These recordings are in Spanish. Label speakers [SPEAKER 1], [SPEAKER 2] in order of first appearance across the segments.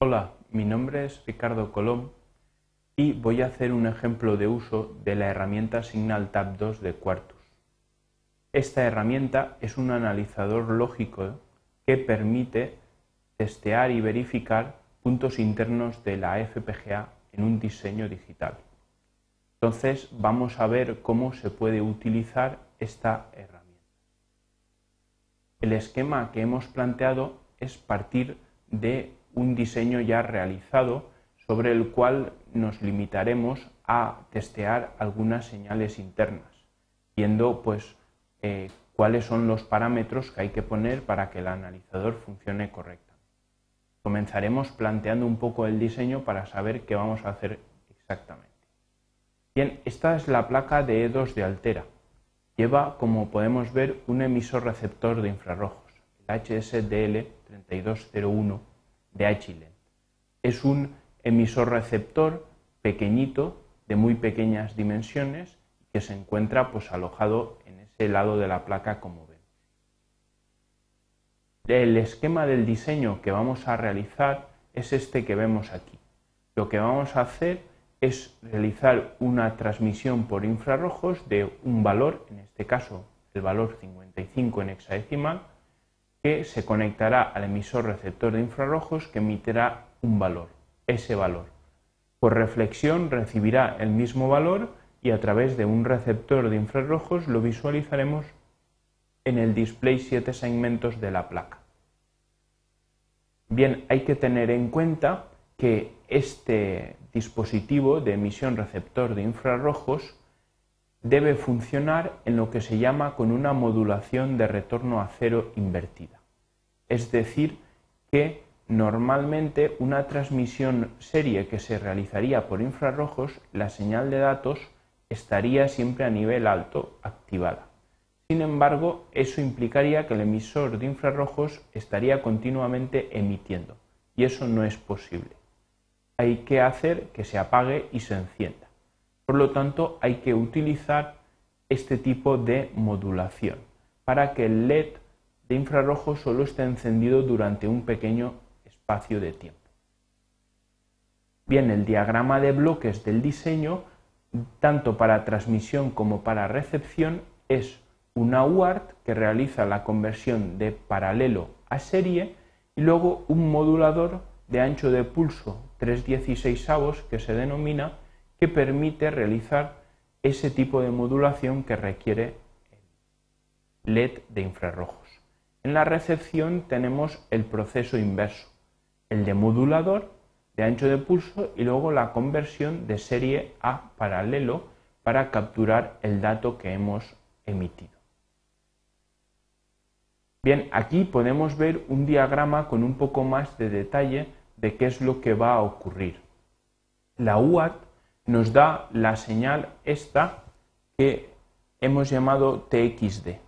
[SPEAKER 1] Hola, mi nombre es Ricardo Colón y voy a hacer un ejemplo de uso de la herramienta Signal Tab 2 de Quartus. Esta herramienta es un analizador lógico que permite testear y verificar puntos internos de la FPGA en un diseño digital. Entonces vamos a ver cómo se puede utilizar esta herramienta. El esquema que hemos planteado es partir de un diseño ya realizado sobre el cual nos limitaremos a testear algunas señales internas, viendo pues eh, cuáles son los parámetros que hay que poner para que el analizador funcione correctamente. Comenzaremos planteando un poco el diseño para saber qué vamos a hacer exactamente. Bien, esta es la placa de E2 de Altera. Lleva, como podemos ver, un emisor receptor de infrarrojos, el HSDL3201 de Achilent. Es un emisor receptor pequeñito, de muy pequeñas dimensiones, que se encuentra pues, alojado en ese lado de la placa como vemos. El esquema del diseño que vamos a realizar es este que vemos aquí. Lo que vamos a hacer es realizar una transmisión por infrarrojos de un valor, en este caso el valor 55 en hexadecimal, que se conectará al emisor receptor de infrarrojos que emitirá un valor, ese valor. Por reflexión recibirá el mismo valor y a través de un receptor de infrarrojos lo visualizaremos en el display 7 segmentos de la placa. Bien, hay que tener en cuenta que este dispositivo de emisión receptor de infrarrojos debe funcionar en lo que se llama con una modulación de retorno a cero invertida. Es decir, que normalmente una transmisión serie que se realizaría por infrarrojos, la señal de datos estaría siempre a nivel alto activada. Sin embargo, eso implicaría que el emisor de infrarrojos estaría continuamente emitiendo y eso no es posible. Hay que hacer que se apague y se encienda. Por lo tanto, hay que utilizar este tipo de modulación para que el LED de infrarrojo solo esté encendido durante un pequeño espacio de tiempo. Bien, el diagrama de bloques del diseño, tanto para transmisión como para recepción, es una UART que realiza la conversión de paralelo a serie y luego un modulador de ancho de pulso 316 avos que se denomina que permite realizar ese tipo de modulación que requiere el LED de infrarrojos. En la recepción tenemos el proceso inverso, el de modulador de ancho de pulso y luego la conversión de serie a paralelo para capturar el dato que hemos emitido. Bien, aquí podemos ver un diagrama con un poco más de detalle de qué es lo que va a ocurrir. La UART nos da la señal esta que hemos llamado TXD.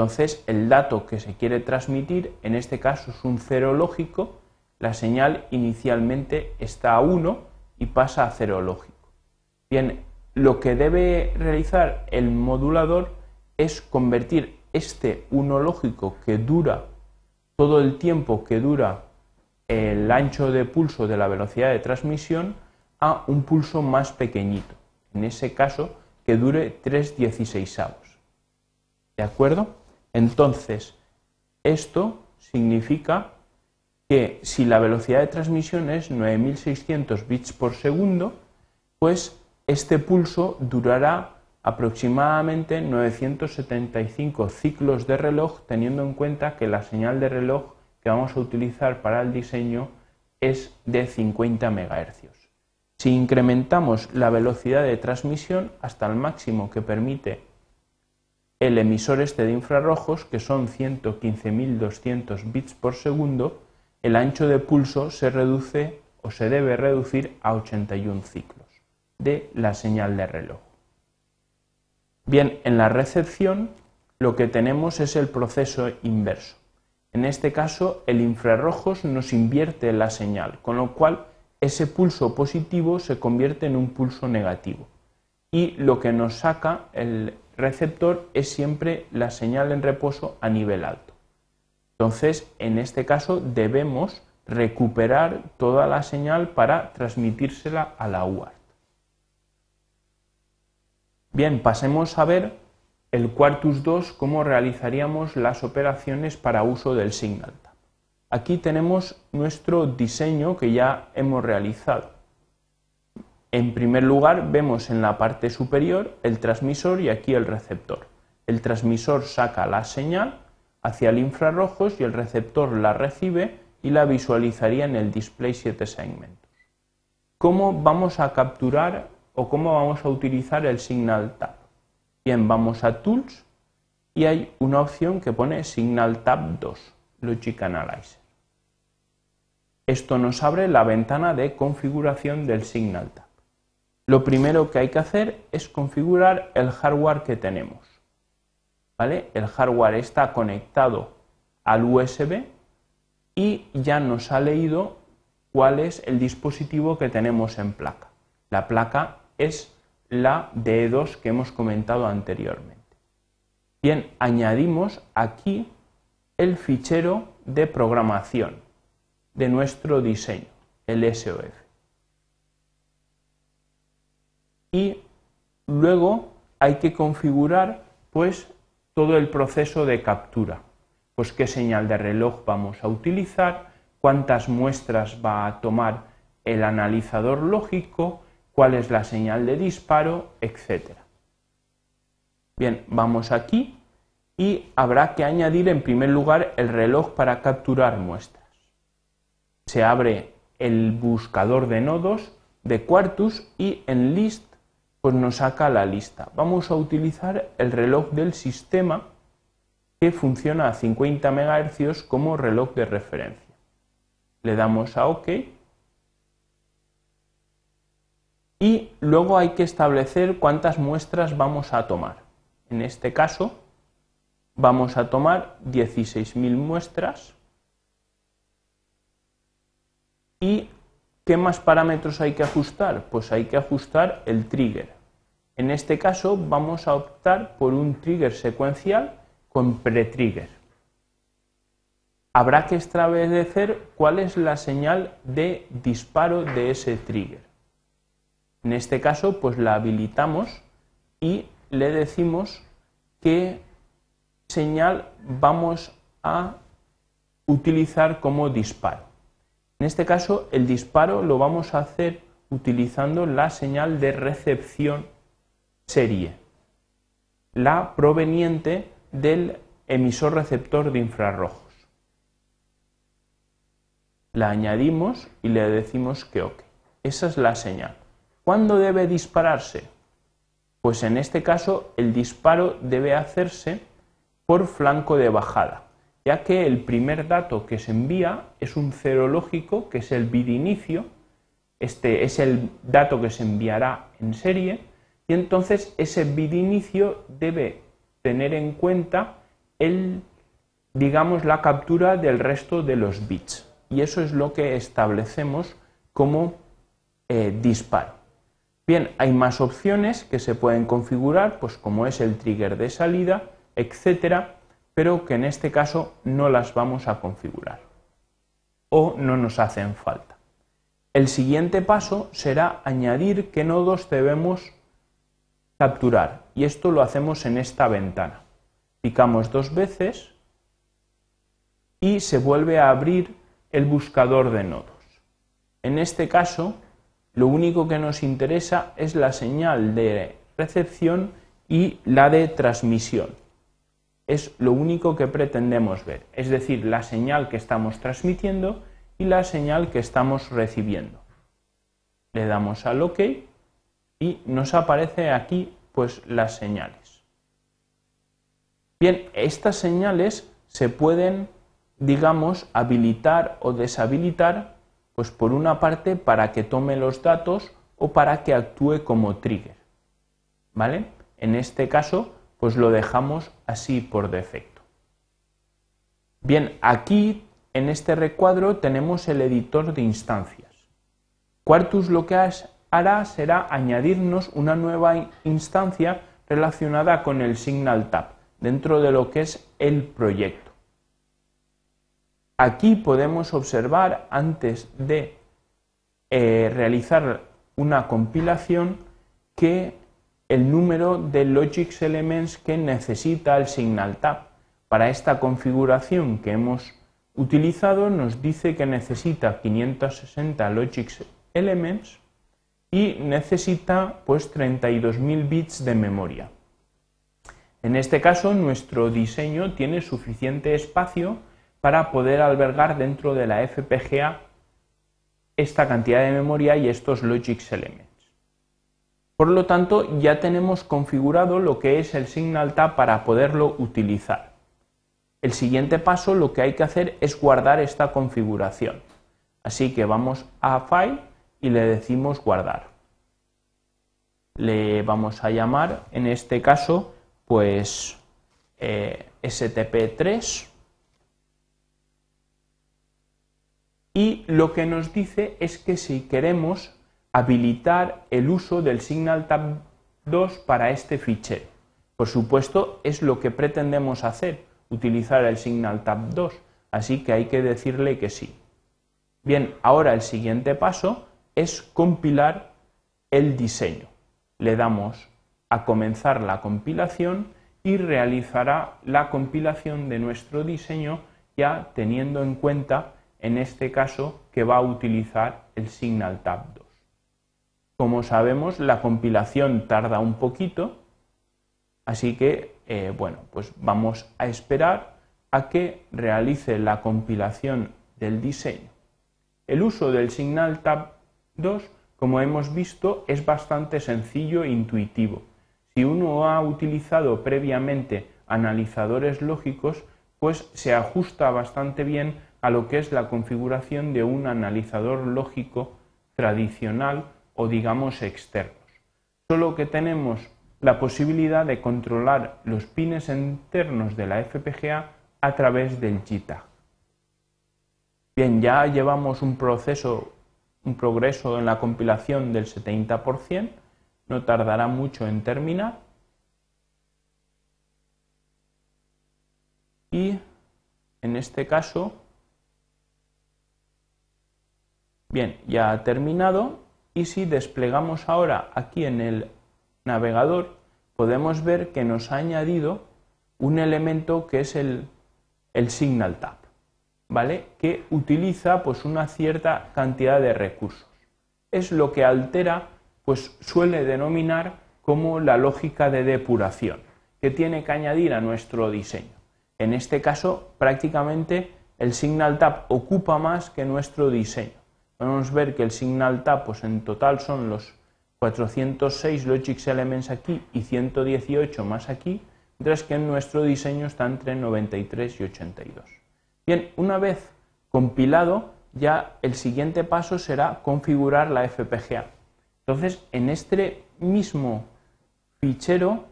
[SPEAKER 1] Entonces, el dato que se quiere transmitir, en este caso es un cero lógico, la señal inicialmente está a 1 y pasa a cero lógico. Bien, lo que debe realizar el modulador es convertir este 1 lógico que dura todo el tiempo que dura el ancho de pulso de la velocidad de transmisión a un pulso más pequeñito, en ese caso que dure 3 dieciseisavos. ¿De acuerdo? Entonces, esto significa que si la velocidad de transmisión es 9600 bits por segundo, pues este pulso durará aproximadamente 975 ciclos de reloj, teniendo en cuenta que la señal de reloj que vamos a utilizar para el diseño es de 50 MHz. Si incrementamos la velocidad de transmisión hasta el máximo que permite el emisor este de infrarrojos, que son 115.200 bits por segundo, el ancho de pulso se reduce o se debe reducir a 81 ciclos de la señal de reloj. Bien, en la recepción lo que tenemos es el proceso inverso. En este caso, el infrarrojos nos invierte la señal, con lo cual ese pulso positivo se convierte en un pulso negativo. Y lo que nos saca el receptor es siempre la señal en reposo a nivel alto. Entonces, en este caso debemos recuperar toda la señal para transmitírsela a la UART. Bien, pasemos a ver el Quartus 2 cómo realizaríamos las operaciones para uso del Signal Tap. Aquí tenemos nuestro diseño que ya hemos realizado. En primer lugar vemos en la parte superior el transmisor y aquí el receptor. El transmisor saca la señal hacia el infrarrojos y el receptor la recibe y la visualizaría en el display 7 segmentos. ¿Cómo vamos a capturar o cómo vamos a utilizar el Signal Tab? Bien, vamos a Tools y hay una opción que pone Signal Tab 2, Logic Analyzer. Esto nos abre la ventana de configuración del Signal Tab. Lo primero que hay que hacer es configurar el hardware que tenemos. ¿Vale? El hardware está conectado al USB y ya nos ha leído cuál es el dispositivo que tenemos en placa. La placa es la DE2 que hemos comentado anteriormente. Bien, añadimos aquí el fichero de programación de nuestro diseño, el SOF. Y luego hay que configurar pues todo el proceso de captura pues qué señal de reloj vamos a utilizar, cuántas muestras va a tomar el analizador lógico, cuál es la señal de disparo, etc. Bien, vamos aquí y habrá que añadir en primer lugar el reloj para capturar muestras. Se abre el buscador de nodos de Quartus y en list pues nos saca la lista. Vamos a utilizar el reloj del sistema que funciona a 50 MHz como reloj de referencia. Le damos a OK y luego hay que establecer cuántas muestras vamos a tomar. En este caso vamos a tomar 16.000 muestras y ¿qué más parámetros hay que ajustar? Pues hay que ajustar el trigger. En este caso vamos a optar por un trigger secuencial con pretrigger. Habrá que establecer cuál es la señal de disparo de ese trigger. En este caso, pues la habilitamos y le decimos qué señal vamos a utilizar como disparo. En este caso, el disparo lo vamos a hacer utilizando la señal de recepción serie, la proveniente del emisor receptor de infrarrojos. La añadimos y le decimos que OK. Esa es la señal. ¿Cuándo debe dispararse? Pues en este caso el disparo debe hacerse por flanco de bajada, ya que el primer dato que se envía es un cero lógico, que es el bit inicio, este es el dato que se enviará en serie, y entonces ese bit inicio debe tener en cuenta el, digamos, la captura del resto de los bits. Y eso es lo que establecemos como eh, disparo. Bien, hay más opciones que se pueden configurar, pues como es el trigger de salida, etcétera, pero que en este caso no las vamos a configurar o no nos hacen falta. El siguiente paso será añadir qué nodos debemos capturar y esto lo hacemos en esta ventana. Picamos dos veces y se vuelve a abrir el buscador de nodos. En este caso, lo único que nos interesa es la señal de recepción y la de transmisión. Es lo único que pretendemos ver, es decir, la señal que estamos transmitiendo y la señal que estamos recibiendo. Le damos al OK y nos aparece aquí pues las señales. Bien, estas señales se pueden, digamos, habilitar o deshabilitar, pues por una parte para que tome los datos o para que actúe como trigger. ¿Vale? En este caso, pues lo dejamos así por defecto. Bien, aquí en este recuadro tenemos el editor de instancias. Quartus lo que hará será añadirnos una nueva instancia relacionada con el Signal Tab dentro de lo que es el proyecto. Aquí podemos observar antes de eh, realizar una compilación que el número de Logix Elements que necesita el Signal Tab. Para esta configuración que hemos utilizado nos dice que necesita 560 Logix Elements y necesita pues 32.000 bits de memoria. En este caso nuestro diseño tiene suficiente espacio para poder albergar dentro de la FPGA esta cantidad de memoria y estos Logix Elements. Por lo tanto, ya tenemos configurado lo que es el Signal Tab para poderlo utilizar. El siguiente paso lo que hay que hacer es guardar esta configuración. Así que vamos a File y le decimos guardar. Le vamos a llamar, en este caso, pues eh, STP3 y lo que nos dice es que si queremos habilitar el uso del Signal Tab 2 para este fichero. Por supuesto, es lo que pretendemos hacer, utilizar el Signal Tab 2, así que hay que decirle que sí. Bien, ahora el siguiente paso es compilar el diseño. Le damos a comenzar la compilación y realizará la compilación de nuestro diseño ya teniendo en cuenta en este caso que va a utilizar el Signal Tab 2. Como sabemos, la compilación tarda un poquito, así que, eh, bueno, pues vamos a esperar a que realice la compilación del diseño. El uso del Signal Tab 2, como hemos visto, es bastante sencillo e intuitivo. Si uno ha utilizado previamente analizadores lógicos, pues se ajusta bastante bien a lo que es la configuración de un analizador lógico tradicional o digamos externos. Solo que tenemos la posibilidad de controlar los pines internos de la FPGA a través del JTAG. Bien, ya llevamos un proceso, un progreso en la compilación del 70%, no tardará mucho en terminar. Y en este caso Bien, ya ha terminado y si desplegamos ahora aquí en el navegador podemos ver que nos ha añadido un elemento que es el, Signal Tab, ¿vale? Que utiliza pues una cierta cantidad de recursos. Es lo que Altera pues suele denominar como la lógica de depuración que tiene que añadir a nuestro diseño. En este caso, prácticamente el Signal Tab ocupa más que nuestro diseño podemos ver que el signal tab pues en total son los 406 Logix Elements aquí y 118 más aquí, mientras que en nuestro diseño está entre 93 y 82. Bien, una vez compilado, ya el siguiente paso será configurar la FPGA. Entonces, en este mismo fichero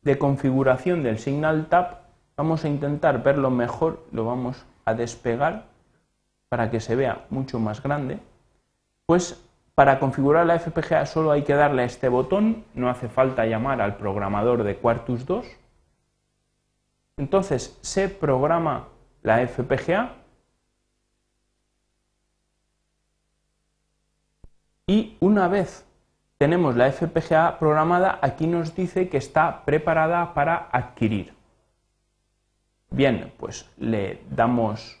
[SPEAKER 1] de configuración del Signal Tab, vamos a intentar verlo mejor, lo vamos a despegar para que se vea mucho más grande, pues para configurar la FPGA solo hay que darle a este botón, no hace falta llamar al programador de Quartus 2. Entonces se programa la FPGA y una vez tenemos la FPGA programada, aquí nos dice que está preparada para adquirir. Bien, pues le damos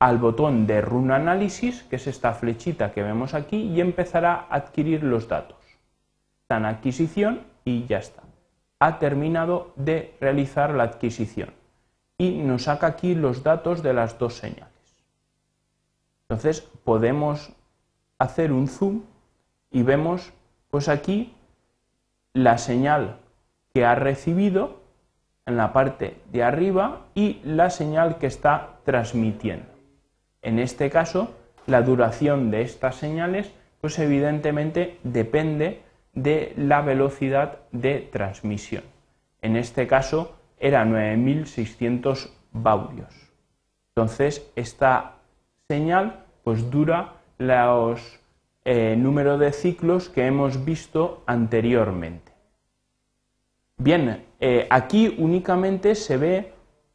[SPEAKER 1] al botón de Run Analysis, que es esta flechita que vemos aquí, y empezará a adquirir los datos. En adquisición y ya está. Ha terminado de realizar la adquisición y nos saca aquí los datos de las dos señales. Entonces podemos hacer un zoom y vemos pues aquí la señal que ha recibido en la parte de arriba y la señal que está transmitiendo. En este caso, la duración de estas señales, pues evidentemente depende de la velocidad de transmisión. En este caso era 9600 baudios. Entonces, esta señal pues dura los eh, número de ciclos que hemos visto anteriormente. Bien, eh, aquí únicamente se ve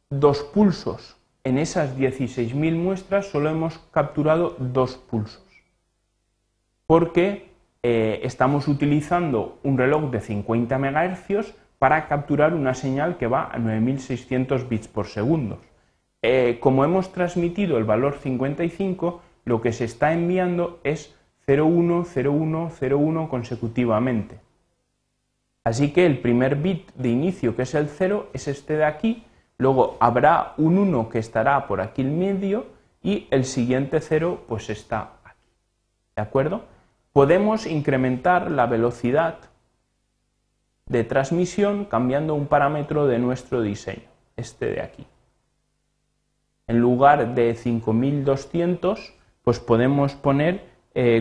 [SPEAKER 1] dos pulsos en esas 16.000 muestras solo hemos capturado dos pulsos, porque eh, estamos utilizando un reloj de 50 MHz para capturar una señal que va a 9.600 bits por segundo. Eh, como hemos transmitido el valor 55, lo que se está enviando es 01, 01, 01 consecutivamente. Así que el primer bit de inicio, que es el 0, es este de aquí, luego habrá un 1 que estará por aquí en medio y el siguiente 0 pues está aquí. ¿De acuerdo? Podemos incrementar la velocidad de transmisión cambiando un parámetro de nuestro diseño, este de aquí. En lugar de 5200, pues podemos poner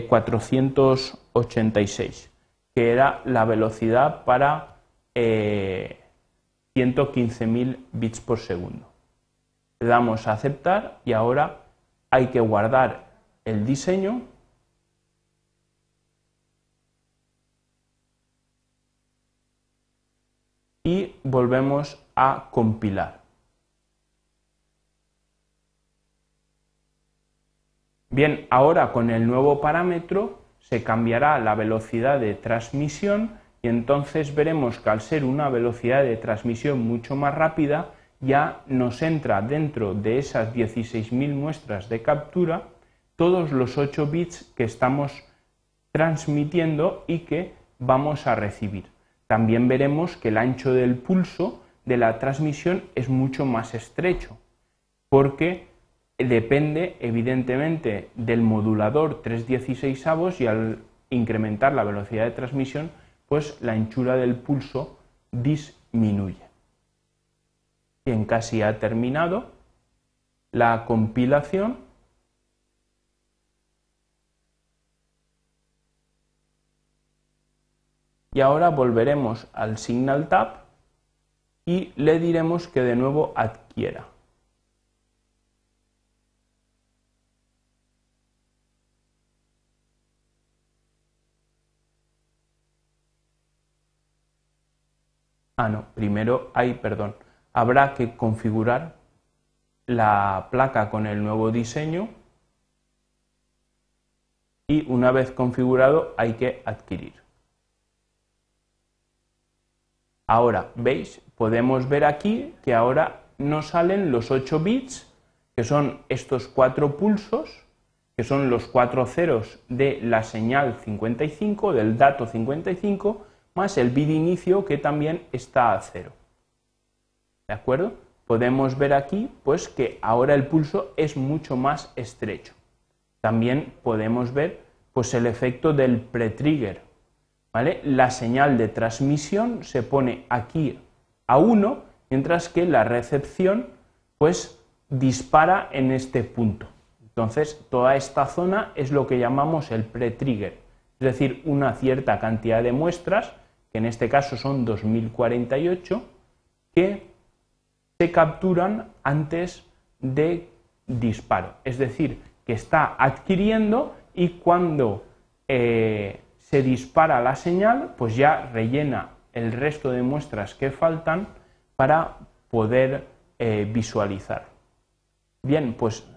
[SPEAKER 1] 486, eh, que era la velocidad para 115.000 eh, bits por segundo. Le damos a aceptar y ahora hay que guardar el diseño y volvemos a compilar. Bien, ahora con el nuevo parámetro se cambiará la velocidad de transmisión y entonces veremos que al ser una velocidad de transmisión mucho más rápida ya nos entra dentro de esas 16.000 muestras de captura todos los 8 bits que estamos transmitiendo y que vamos a recibir. También veremos que el ancho del pulso de la transmisión es mucho más estrecho, porque depende evidentemente del modulador 316 avos y al incrementar la velocidad de transmisión, pues la anchura del pulso disminuye. Bien, casi ha terminado la compilación y ahora volveremos al Signal Tab y le diremos que de nuevo adquiera. Ah, no, primero hay, perdón, habrá que configurar la placa con el nuevo diseño y una vez configurado hay que adquirir. Ahora, ¿veis? Podemos ver aquí que ahora nos salen los 8 bits, que son estos cuatro pulsos, que son los cuatro ceros de la señal 55, del dato 55, más el bit inicio que también está a cero. ¿De acuerdo? Podemos ver aquí pues que ahora el pulso es mucho más estrecho. También podemos ver pues el efecto del pretrigger, la señal de transmisión se pone aquí a 1, mientras que la recepción pues dispara en este punto. Entonces, toda esta zona es lo que llamamos el pre-trigger, es decir, una cierta cantidad de muestras, que en este caso son 2048, que se capturan antes de disparo. Es decir, que está adquiriendo y cuando eh, se dispara la señal, pues ya rellena el resto de muestras que faltan para poder eh, visualizar. Bien, pues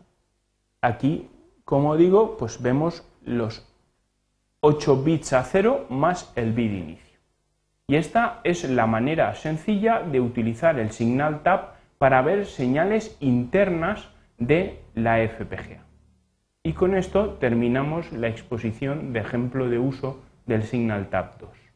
[SPEAKER 1] aquí, como digo, pues vemos los 8 bits a 0 más el bit inicio. Y esta es la manera sencilla de utilizar el Signal Tab para ver señales internas de la FPGA. Y con esto terminamos la exposición de ejemplo de uso del Signal Tap 2.